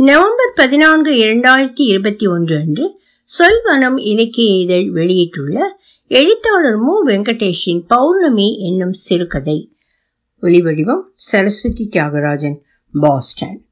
November பதினான்கு இரண்டாயிரத்தி இருபத்தி ஒன்று அன்று சொல்வனம் இலக்கிய இதழ் வெளியிட்டுள்ள எழுத்தாளர் மு. வெங்கடேஷின் பௌர்ணமி என்னும் சிறுகதை. ஒளிவடிவம் சரஸ்வதி தியாகராஜன் பாஸ்டன்.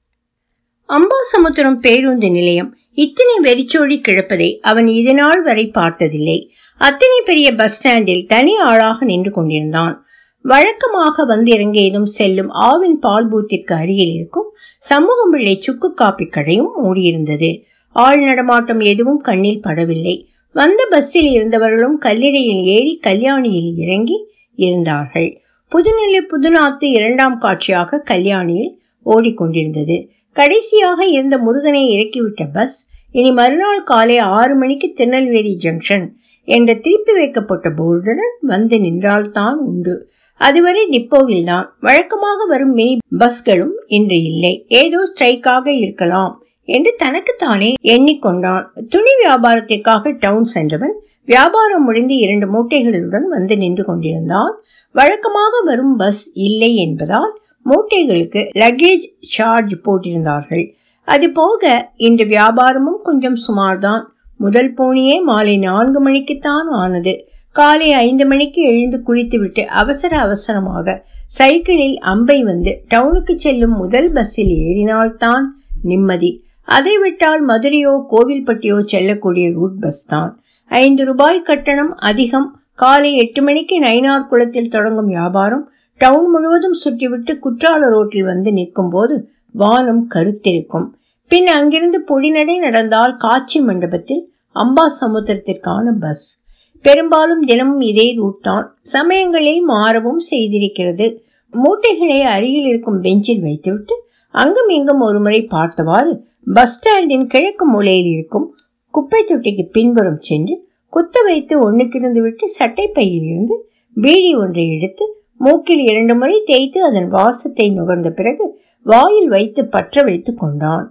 அம்பாசமுத்திரம் பேருந்து நிலையம் இத்தனை வெறிச்சோடி கிடப்பதை அவன் இதனால் வரை பார்த்ததில்லை. அத்தனை பெரிய பஸ் ஸ்டாண்டில் தனி ஆளாக நின்று கொண்டிருந்தான். வழக்கமாக வந்து இறங்கியதும் செல்லும் ஆவின் பால் பூத்திற்கு அருகில் இருக்கும் சமூகம் பிள்ளை சுக்கு காப்பி கடையும் மூடியிருந்தது. ஆள் நடமாட்டம் எதுவும் கண்ணில் படவில்லை. வந்த பஸ்ஸில் இருந்தவர்களும் கல்லிடையில் ஏறி கல்யாணியில் இறங்கி இருந்தார்கள். புதுநிலை புதுநாத்து இரண்டாம் காட்சியாக கல்யாணியில் ஓடிக்கொண்டிருந்தது. கடைசியாக இருந்த முருகனை இறக்கிவிட்ட பஸ் இனி மறுநாள் காலை ஆறு மணிக்கு திருநெல்வேலி ஜங்ஷன் என்ற திருப்பி வைக்கப்பட்ட போர்டுடன் வந்து நின்றால்தான் உண்டு. அதுவரை டிப்போவில் தான் வழக்கமாக வரும் மினி பஸ்களும் இன்று இல்லை. ஏதோ ஸ்ட்ரைக்காக இருக்கலாம் என்று தனக்குத்தானே எண்ணிக்கொண்டான். துணி வியாபாரத்திற்காக டவுன் சென்றவன் வியாபாரம் முடிந்து இரண்டு மூட்டைகளுடன் வந்து நின்று கொண்டிருந்தான். வழக்கமாக வரும் பஸ் இல்லை என்பதால் மூட்டைகளுக்கு லக்கேஜ் சார்ஜ் போட்டிருந்தார்கள். அது போக இன்று வியாபாரமும் கொஞ்சம் சுமார்தான். முதல் போனியே மாலை நான்கு மணிக்குத்தான் ஆனது. காலை ஐந்து மணிக்கு எழுந்து குளித்துவிட்டு அவசர அவசரமாக சைக்கிளில் அம்பை வந்து டவுனுக்கு செல்லும் முதல் பஸ்ஸில் ஏறினால்தான் நிம்மதி. அதை விட்டால் மதுரையோ கோவில்பட்டியோ செல்லக்கூடிய ரூட் பஸ் தான். ஐந்து ரூபாய் கட்டணம் அதிகம். காலை எட்டு மணிக்கு நைனார் குளத்தில் தொடங்கும் வியாபாரம் டவுன் முழுவதும் சுற்றிவிட்டு குற்றால ரோட்டில் வந்து நிற்கும் போது வானம் கருத்திருக்கும். பின் அங்கிருந்து பொடிநடை நடந்தால் காட்சி மண்டபத்தில் அம்பா சமுத்திரத்திற்கான பஸ். பெரும்பாலும் தினமும் இதே ரூட் தான். சமயங்களில் மாறவும் செய்திருக்கிறது. மூட்டைகளை அருகில் இருக்கும் பெஞ்சில் வைத்துவிட்டு அங்கும் இங்கும் ஒருமுறை பார்த்தவாறு பஸ் ஸ்டாண்டின் கிழக்கு மூலையில் இருக்கும் குப்பை தொட்டிக்கு பின்புறம் சென்று குத்த வைத்து ஒன்றுக்கிருந்து விட்டு சட்டை பையில் இருந்து பீடி ஒன்றை எடுத்து மூக்கில் இரண்டு முறை தேய்த்து அதன் வாசத்தை நுகர்ந்த பிறகு வாயில் வைத்து பற்ற வைத்து கொண்டான்.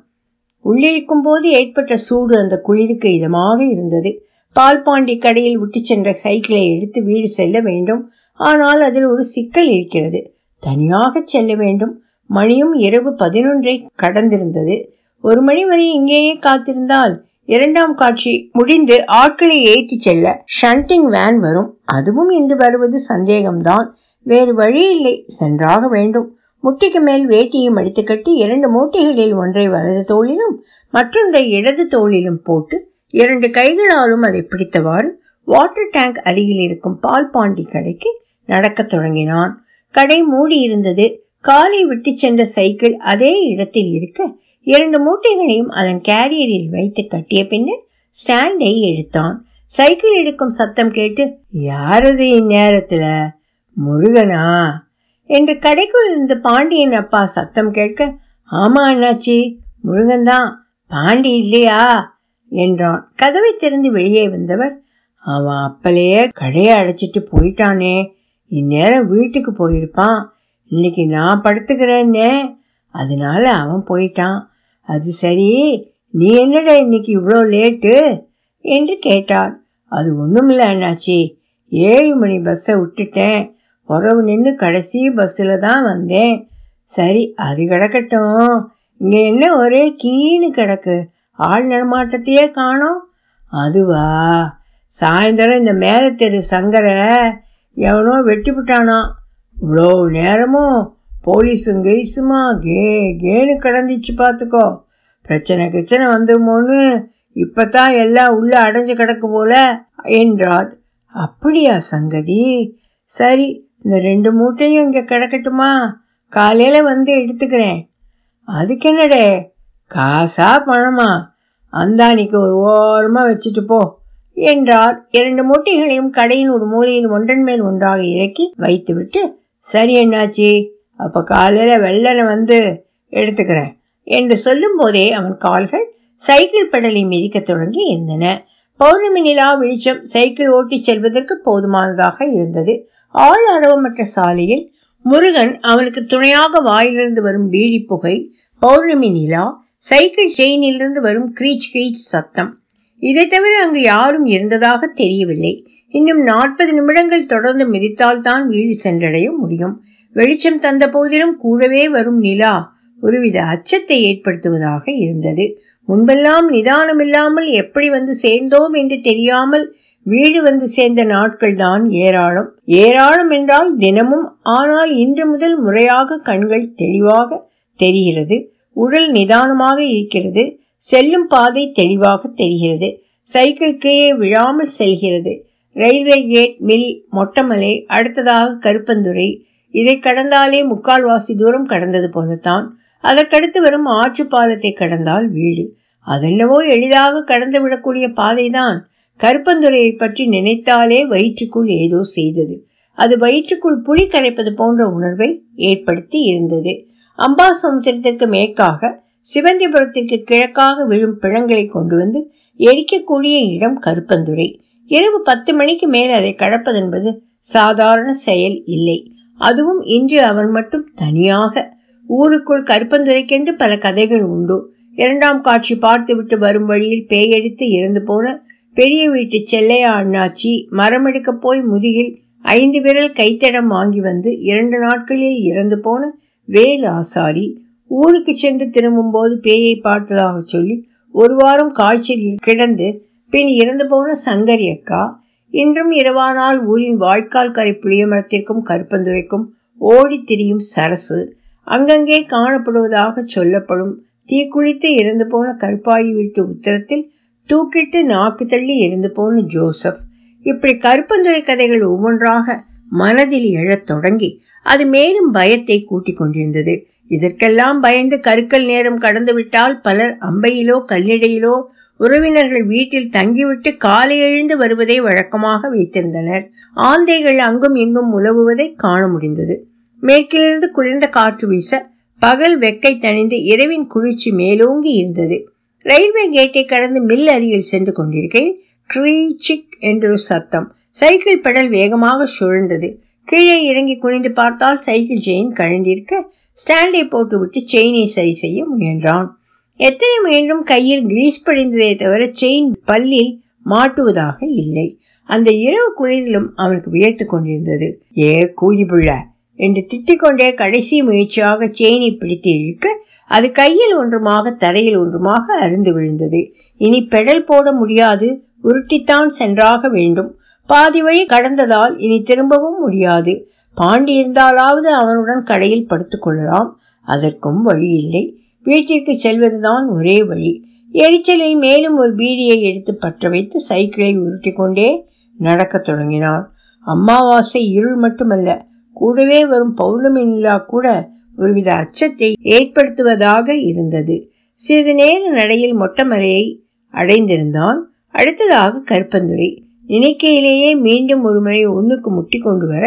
உள்ளிருக்கும் போது ஏற்பட்ட சூடு அந்த குளிருக்கு இதமாக இருந்தது. பால்பாண்டி கடையில் விட்டு சென்ற சைக்கிளை எடுத்து வீடு செல்ல வேண்டும். ஆனால் அதில் ஒரு சிக்கல் இருக்கிறது. தனியாக செல்ல வேண்டும். மணியும் இரவு பதினொன்றை கடந்திருந்தது. ஒரு மணி வரை இங்கேயே காத்திருந்தால் இரண்டாம் காட்சி முடிந்து ஆட்களை ஏற்றி செல்ல ஷண்டிங் வேன் வரும். அதுவும் இன்று வருவது சந்தேகம்தான். வேறு வழி இல்லை. சென்றாக வேண்டும். முட்டிக்கு மேல் வேட்டியை மடித்து கட்டி இரண்டு மூட்டைகளில் ஒன்றை வலது தோளிலும் மற்றொன்றை இடது தோளிலும் போட்டு இரண்டு கைகளாலும் அதை பிடித்தவாறு வாட்டர் டேங்க் அருகில் இருக்கும் பால் பாண்டி கடைக்கு நடக்கத் தொடங்கினான். கடை மூடி இருந்தது காலை விட்டு சென்ற சைக்கிள் அதே இடத்தில் இருக்க இரண்டு மூட்டைகளையும் அதன் கேரியரில் வைத்து கட்டிய பின்னர் ஸ்டாண்டை எடுத்தான். சைக்கிள் எடுக்கும் சத்தம் கேட்டு யாரது இந்நேரத்துல? முருகனா? என்று கடைக்குள் இருந்து பாண்டியன் அப்பா சத்தம் கேட்க ஆமா அண்ணாச்சி முருகன் தான் பாண்டி இல்லையா? என்றான். கதவை திறந்து வெளியே வந்தவர் அவன் அப்பலையே கடையை அடைச்சிட்டு போயிட்டானே. இந்நேரம் வீட்டுக்கு போயிருப்பான். இன்னைக்கு நான் படுத்துக்கிறேன்னே. அதனால அவன் போயிட்டான். அது சரி. நீ என்னடா இன்னைக்கு இவ்வளோ லேட்டு? என்று கேட்டார். அது ஒன்றுமில்ல அண்ணாச்சி. ஏழு மணி பஸ்ஸை விட்டுட்டேன். உறவு நின்று கடைசி பஸ்ஸில் தான் வந்தேன். சரி அது கிடக்கட்டும். இங்கே என்ன ஒரே கீழு கிடக்கு. ஆள் நடமாட்டத்தையே காணோம். அதுவா? சாயந்தரம் இந்த மேலே தெரு சங்கரை எவனோ வெட்டிவிட்டானா இவ்வளோ நேரமும் போலீஸும் கெய்ஸுமா கே கேனு கிடந்துச்சு பார்த்துக்கோ பிரச்சனை கிச்சனை வந்துருமோன்னு இப்பதான் எல்லாம் உள்ள அடைஞ்சு கிடக்கு போல என்றார் அப்படியா சங்கதி? சரி இந்த ரெண்டு மூட்டையும் இங்கே கிடக்கட்டுமா? காலையில் வந்து எடுத்துக்கிறேன். அதுக்கு என்னடே? காசா பணமா அந்தானிக்கு ஒரு ஓரமாக வச்சுட்டு போ என்றார். இரண்டு மூட்டைகளையும் கடையின் ஒரு மூலையில் ஒன்றன் மேல் ஒன்றாக இறக்கி வைத்துவிட்டு சரி என்னாச்சி? அப்போ காலையில் வெள்ளனை வந்து எடுத்துக்கிறேன் என்று சொல்லும் போதே அவன் கால்கள் சைக்கிள் பெடலை மிதிக்க தொடங்கி இருந்தன. பௌர்ணமி நிலா வெளிச்சம் சைக்கிள் ஓட்டிச் செல்வதற்கு போதுமானதாக இருந்தது. ஆள் அரவமற்ற சாலையில் முருகன் அவனுக்கு துணையாக வாயிலிருந்து வரும் பீடி புகை பௌர்ணமி நிலா சைக்கிள் செயினிலிருந்து வரும் கிரீச் கிரீச் சத்தம். இதை தவிர அங்கு யாரும் இருந்ததாக தெரியவில்லை. இன்னும் நாற்பது நிமிடங்கள் தொடர்ந்து மிதித்தால் தான் வீடு சென்றடைய முடியும். வெளிச்சம் தந்த போதிலும் கூடவே வரும் நிலா ஒருவித அச்சத்தை ஏற்படுத்துவதாக இருந்தது. முன்பெல்லாம் நிதானமில்லாமல் எப்படி வந்து சேர்ந்தோம் என்று தெரியாமல் வீடு வந்து சேர்ந்த நாட்கள் தான் ஏராளம். ஏராளம் என்றால் தினமும் ஆனால் இன்று முதல் முறையாக கண்கள் தெளிவாக தெரிகிறது. உடல் நிதானமாக இருக்கிறது. செல்லும் பாதை தெளிவாக தெரிகிறது. சைக்கிள் கீழே விழாமல் செல்கிறது. ரயில்வே கேட் மில் மொட்டமலை அடுத்ததாக கருப்பந்துறை இதை கடந்தாலே முக்கால்வாசி தூரம் கடந்தது போலத்தான். அதற்கடுத்து வரும் ஆற்று பாலத்தை கடந்தால் வீடு. அதென்னவோ எளிதாக கடந்து விடக்கூடிய பாதைதான். கருப்பந்துறையை பற்றி நினைத்தாலே வயிற்றுக்குள் ஏதோ செய்தது. அது வயிற்றுக்குள் புலி கரைப்பது போன்ற உணர்வை ஏற்படுத்தி இருந்தது. அம்பாசமுத்திரத்திற்கு மேற்காக சிவந்திபுரத்திற்கு கிழக்காக விழும் பிணங்களை கொண்டு வந்து எரிக்கக்கூடிய இடம் கருப்பந்துரை இரவு பத்து மணிக்கு மேல் அதை கடப்பதென்பது சாதாரண செயல் இல்லை. அதுவும் இன்று அவன் மட்டும் தனியாக. ஊருக்குள் கருப்பந்துரைக்கென்று பல கதைகள் உண்டு. இரண்டாம் காட்சி பார்த்துவிட்டு வரும் வழியில் பேயடித்து இறந்து போன பெரிய வீட்டு செல்லையா அண்ணாச்சி மரமெடுக்க போய் முதுகில் ஐந்து விரல் கைத்தடம் வாங்கி வந்து இரண்டு நாட்களில் இறந்து போன வேலு ஆசாரி ஊருக்கு சென்று திரும்பும் போது பேயை பார்த்ததாக சொல்லி ஒரு வாரம் காய்ச்சலில் கிடந்து பின் இறந்து போன சங்கரி அக்கா இன்றும் இரவானால் ஊரின் வாய்க்கால் கரை புளியமரத்திற்கும் கருப்பந்துரைக்கும் ஓடி திரியும் சரசு அங்கங்கே காணப்படுவதாக சொல்லப்படும் தீக்குளித்து இறந்து போன கருப்பாயி வீட்டு உத்தரத்தில் தூக்கிட்டு நாக்கு தள்ளி இறந்து போன ஜோசப். இப்படி கருப்பந்துரை கதைகள் ஒவ்வொன்றாக மனதில் எழத் தொடங்கி அது மேலும் பயத்தை கூட்டிக் கொண்டிருந்தது. இதற்கெல்லாம் பயந்து கருக்கல் நேரம் கடந்துவிட்டால் பலர் அம்பையிலோ கல்லிடையிலோ உறவினர்கள் வீட்டில் தங்கிவிட்டு காலை எழுந்து வருவதை வழக்கமாக வைத்திருந்தனர். ஆந்தைகள் அங்கும் இங்கும் உலவுவதை காண முடிந்தது. மேற்கிலிருந்து குளிர்ந்த காற்று வீச பகல் வெக்கை தணிந்து இரவின் குளிர்ச்சி மேலோங்கி இருந்தது. ரயில்வே கேட்டை கடந்து மில் அருகில் சென்று கொண்டிருக்கையில் க்ரீச்சிக் என்றொரு சத்தம். சைக்கிள் பெடல் வேகமாக சுழந்தது கீழே இறங்கி குனிந்து பார்த்தால் சைக்கிள் செயின் கழண்டிருக்க ஸ்டாண்டை போட்டுவிட்டு செயினை சரி செய்ய முயன்றான். எத்தனை முயன்றும் கையில் கிரீஸ் படிந்ததே தவிர செயின் பல்லில் மாட்டுவதாக இல்லை. அந்த இரவு குளிரிலும் அவனுக்கு வியர்த்து கொண்டிருந்தது. ஏ கூதி புள்ள என்று திட்டிக்கொண்டே கடைசி முயற்சியாக செயினை பிடித்து இழுக்க அது கையில் ஒன்றுமாக தரையில் ஒன்றுமாக அருந்து விழுந்தது. இனி பெடல் போட முடியாது. உருட்டித்தான் சென்றாக வேண்டும். பாதி வழி கடந்ததால் இனி திரும்பவும் முடியாது. பாண்டி இருந்தாலாவது அவனுடன் கடையில் படுத்துக்கொள்ளலாம் அதற்கும் வழி இல்லை. வீட்டிற்கு செல்வதுதான் ஒரே வழி. எரிச்சலில் மேலும் ஒரு பீடியை எடுத்து பற்ற வைத்து சைக்கிளை உருட்டி கொண்டே நடக்கத் தொடங்கினான். அம்மாவாசை இருள் மட்டுமல்ல கூடவே வரும் பௌர்ணமி நிலா கூட ஒருவித அச்சத்தை ஏற்படுத்துவதாக இருந்தது. சிறிது நேர நடையில் மொட்டமலையை அடைந்திருந்தான். அடுத்ததாக கருப்பந்துரை நினைக்கையிலேயே மீண்டும் ஒருமுறை ஒன்றுக்கு முட்டி கொண்டு வர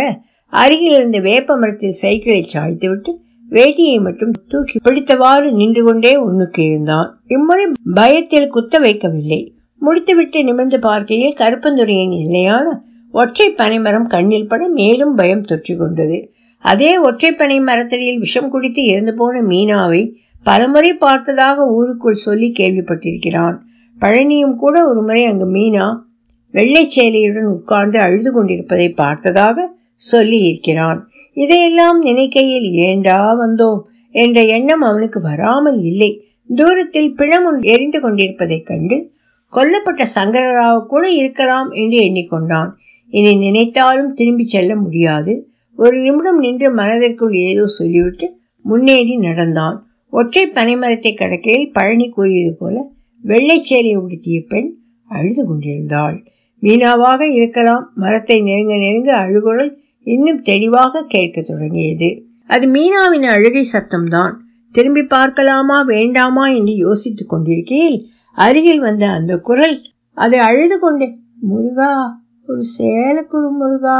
அருகில் இருந்த வேப்ப மரத்தில் சைக்கிளை சாய்த்துவிட்டு வேட்டியை மட்டும் தூக்கி பிடித்தவாறு நின்று கொண்டே ஒன்றுக்கு இருந்தான் இம்முறை பயத்தில் குத்த வைக்கவில்லை. முடித்துவிட்டு நிமிர்ந்து பார்க்கையில் கருப்பந்துரையின் இல்லையான ஒற்றை பனைமரம் கண்ணில் பட மேலும் பயம் தொற்றி கொண்டது. அதே ஒற்றை பனை மரத்தடியில் விஷம் குடித்து இறந்து போன மீனாவை பலமுறை பார்த்ததாக ஊருக்குள் சொல்லி கேள்விப்பட்டிருக்கிறான். பழனியும் கூட ஒரு முறை அங்கு மீனா வெள்ளை சேலையுடன் உட்கார்ந்து அழுது கொண்டிருப்பதை பார்த்ததாக சொல்லி இருக்கிறான் இதையெல்லாம் நினைக்கையில் ஏண்டா வந்தோம்? என்ற எண்ணம் அவனுக்கு வராமல் இல்லை. தூரத்தில் பிணம் எரிந்து கொண்டிருப்பதைக் கண்டு கொல்லப்பட்ட சங்கரராவ் கூட இருக்கலாம் என்று எண்ணிக்கொண்டான். இனி நினைத்தாலும் திரும்பி செல்ல முடியாது. ஒரு நிமிடம் நின்று மனதிற்குள் ஏதோ சொல்லிவிட்டு முன்னேறி நடந்தான். ஒற்றை பனைமரத்தை கடக்கையில் பழனி கூறியது போல வெள்ளைச்சேலை உடுத்திய பெண் அழுது கொண்டிருந்தாள். மீனாவாக இருக்கலாம். மரத்தை நெருங்க நெருங்க அழுகுரல் இன்னும் தெளிவாக கேட்க தொடங்கியது. அது மீனாவின் அழுகை சத்தம்தான். திரும்பி பார்க்கலாமா வேண்டாமா என்று யோசித்துக் கொண்டிருக்கையில் அருகில் வந்த அந்த குரல் அதை அழுது கொண்டே முருகா ஒரு சேலக்குழு முருகா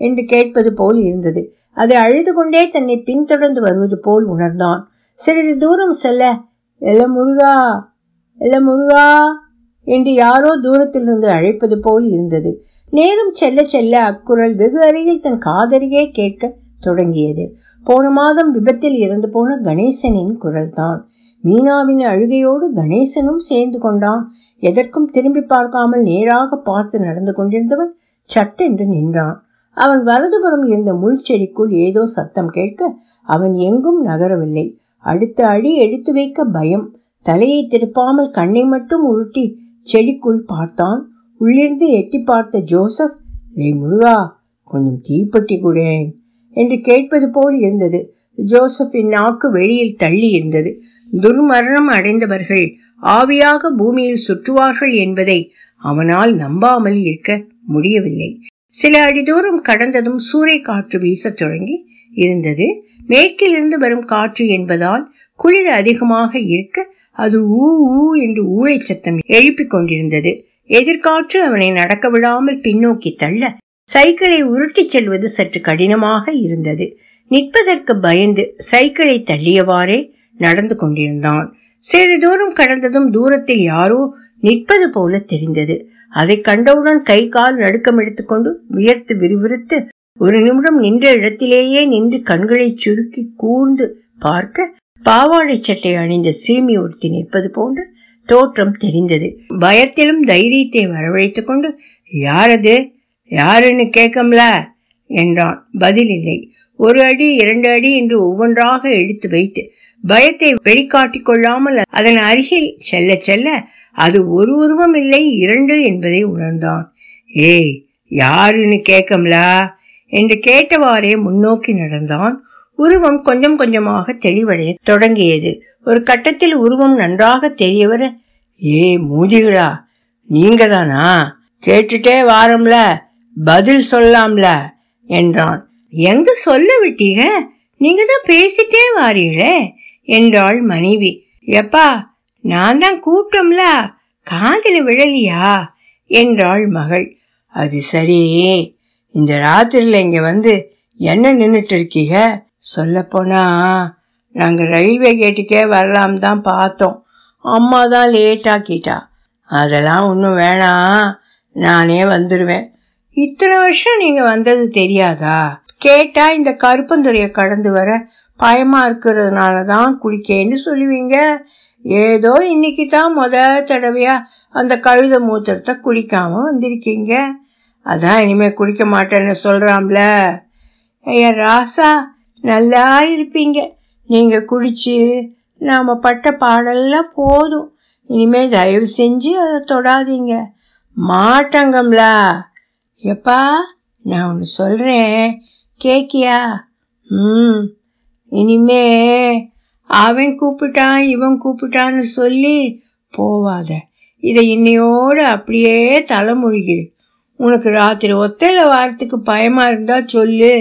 என்று கேட்பது போல் இருந்தது. அது அழுது கொண்டே தன்னை பின்தொடர்ந்து வருவது போல் உணர்ந்தான். சிறிது தூரம் செல்ல எல்ல முருகா எல்ல முருகா என்று யாரோ தூரத்திலிருந்து அழைப்பது போல் இருந்தது. நேரம் செல்ல செல்ல அக்குரல் வெகு அருகில் தன் காதலியே கேட்க தொடங்கியது. போன மாதம் விபத்தில் இறந்து போன கணேசனின் குரல்தான். மீனாவின் அழுகையோடு கணேசனும் சேர்ந்து கொண்டான். எதற்கும் திரும்பி பார்க்காமல் நேராக பார்த்து நடந்து கொண்டிருந்தவன் சட்டென்று நின்றான். அவன் வலதுபுறம் இருந்த முள் செடிக்குள் ஏதோ சத்தம் கேட்க அவன் எங்கும் நகரவில்லை. அடுத்த அடி எடுத்து வைக்க பயம். தலையை திருப்பாமல் கண்ணை மட்டும் உருட்டி செடிக்குள் பார்த்தான். உள்ளிருந்து எட்டி பார்த்த ஜோசப் லே முருகா கொஞ்சம் தீப்பெட்டி கூடேன் என்று கேட்பது போல் இருந்தது. ஜோசப்பின் நாக்கு வெளியில் தள்ளி இருந்தது. துர்மரணம் அடைந்தவர்கள் ஆவியாக பூமியில் சுற்றுவார்கள் என்பதை அவனால் நம்பாமல் இருக்க முடியவில்லை. சில அடி தூரம் கடந்ததும் சூறை காற்று வீசத் தொடங்கி இருந்தது. மேற்கிலிருந்து வரும் காற்று என்பதால் குளிர் அதிகமாக இருக்க அது ஊ ஊ என்று ஊழை சத்தம் எழுப்பிக் கொண்டிருந்தது. எதிர்காற்று அவனை நடக்க விடாமல் பின்னோக்கி தள்ள சைக்கிளை உருட்டிச் செல்வது சற்று கடினமாக இருந்தது. நிற்பதற்கு பயந்து சைக்கிளை தள்ளியவாறே நடந்து கொண்டிருந்தான். சிறிது தூரம் கடந்ததும் தூரத்தில் யாரோ நிற்பது போல தெரிந்தது. அதை கண்டவுடன் கை கால் நடுக்கம் எடுத்துக்கொண்டு உயர்த்து விறுவிறுத்து ஒரு நிமிடம் நின்ற இடத்திலேயே நின்று கண்களை சுருக்கி கூர்ந்து பார்க்க பாவாடை சட்டை அணிந்த சீமி ஒருத்தி நிற்பது போன்ற தோற்றம் தெரிந்தது. பயத்திலும் தைரியத்தை வரவழைத்துக் கொண்டு யாரது? யாருன்னு கேட்கம்ல? என்றான். பதில் இல்லை. ஒரு அடி இரண்டு அடி என்று ஒவ்வொன்றாக எடுத்து வைத்து பயத்தை வெளிக்காட்டிக் கொள்ளாமல் அதன் அருகில் செல்ல செல்ல அது ஒரு உருவம் இல்லை இரண்டு என்பதை உணர்ந்தான். ஏய் யாருன்னு கேட்கம்ல? என்று கேட்டவாறே முன்னோக்கி நடந்தான். உருவம் கொஞ்சம் கொஞ்சமாக தெளிவடைய தொடங்கியது. ஒரு கட்டத்தில் உருவம் நன்றாக தெரியவர ஏ மூதிகளா நீங்க தானா கேட்டுட்டே வாரம்ல பதில் சொல்லலாம்ல என்றான். எங்க சொல்ல விட்டீங்க? நீங்க தான் பேசிட்டே வாரீங்களே என்றாள் மனைவி. எப்பா நான் தான் கூப்பிட்டோம்ல காதில் விழலியா? என்றாள் மகள். அது சரி. இந்த ராத்திரியில் இங்க வந்து என்ன நின்றுட்டு இருக்கீங்க? சொல்லப்போனா நாங்கள் ரயில்வே கேட்டுக்கே வரலாம் தான் பார்த்தோம். அம்மா தான் லேட்டாக்கிட்டா அதெல்லாம் ஒன்றும் வேணாம். நானே வந்துடுவேன் இத்தனை வருஷம் நீங்கள் வந்தது தெரியாதா? கேட்டால் இந்த கருப்பந்துறையை கடந்து வர பயமாக இருக்கிறதுனால தான் குளிக்கேன்னு சொல்லுவீங்க. ஏதோ இன்னைக்கு தான் முத தடவையா அந்த கழுத மூத்திரத்தை குளிக்காமல் வந்திருக்கீங்க. அதான் இனிமேல் குளிக்க மாட்டேன்னு சொல்கிறாம்ல ஐயா ராசா நல்லா இருப்பீங்க நீங்க குடிச்சு நாம பட்ட பாடெல்லாம் போதும். இனிமே தயவு செஞ்சு அதை தொடாதீங்க. மாட்டங்கம்லா. எப்பா நான் ஒன்று சொல்கிறேன் கேக்கியா? ம். இனிமே அவன் கூப்பிட்டான் இவன் கூப்பிட்டான்னு சொல்லி போவாத. இதை இன்னையோடு அப்படியே தலைமுழுகிடு உனக்கு ராத்திரி ஒத்தையில் வாரத்துக்கு பயமாக இருந்தால் சொல்லு.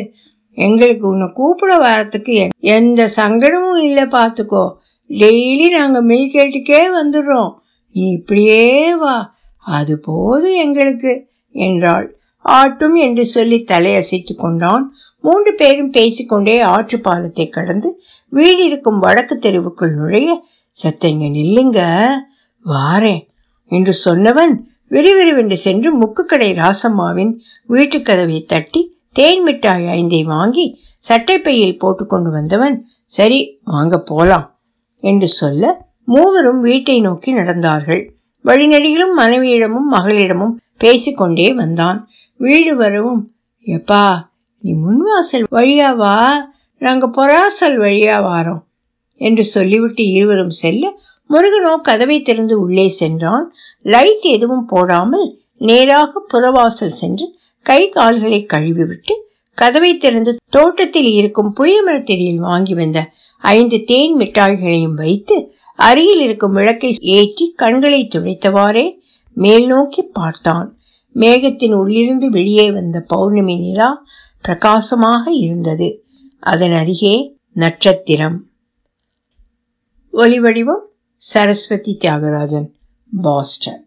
எங்களுக்கு உன்னை கூப்பிட வரத்துக்கு எந்த சங்கடமும் இல்லை பார்த்துக்கோ டெய்லி நாங்கள் மில்கேட்டுக்கே வந்துடுறோம். நீ இப்படியே வா. அது போதும் எங்களுக்கு என்றாள். ஆட்டும் என்று சொல்லி தலையசைத்து கொண்டான். மூன்று பேரும் பேசிக்கொண்டே ஆற்று பாலத்தை கடந்து வீடு இருக்கும் வடக்கு தெருவுக்குள் நுழைய சத்தைங்க நில்லுங்க. வாரேன். என்று சொன்னவன் விறுவிறுவென்று சென்று முக்குக்கடை ராசம்மாவின் வீட்டுக் கதவை தட்டி தேன் மிட்டாய் ஐந்தை வாங்கி சட்டைப்பையில் போட்டுக்கொண்டு வந்தவன் சரி வாங்க போலாம் என்று சொல்ல மூவரும் வீட்டை நோக்கி நடந்தார்கள். வழிநெடுகிலும் மனைவியிடமும் மகளிடமும் பேசிக்கொண்டே வந்தான். வீடு வரவும் எப்பா நீ முன்வாசல் வழியா வா நாங்க பொராசல் வழியா வாரோம் என்று சொல்லிவிட்டு இருவரும் செல்ல முருகனோ கதவை திறந்து உள்ளே சென்றான். லைட் எதுவும் போடாமல் நேராக புறவாசல் சென்று கை கால்களை கழுவிவிட்டு கதவை திறந்து தோட்டத்தில் இருக்கும் புளிய மரத்தடியில் வாங்கி வந்த ஐந்து தேன் மிட்டாய்களையும் வைத்து அருகில் இருக்கும் விளக்கை ஏற்றி கண்களை துடைத்தவாறே மேல் நோக்கி பார்த்தான். மேகத்தின் உள்ளிருந்து வெளியே வந்த பௌர்ணமி நிலா பிரகாசமாக இருந்தது. அதன் அருகே நட்சத்திரம். ஒலிவடிவம் சரஸ்வதி தியாகராஜன் பாஸ்டன்.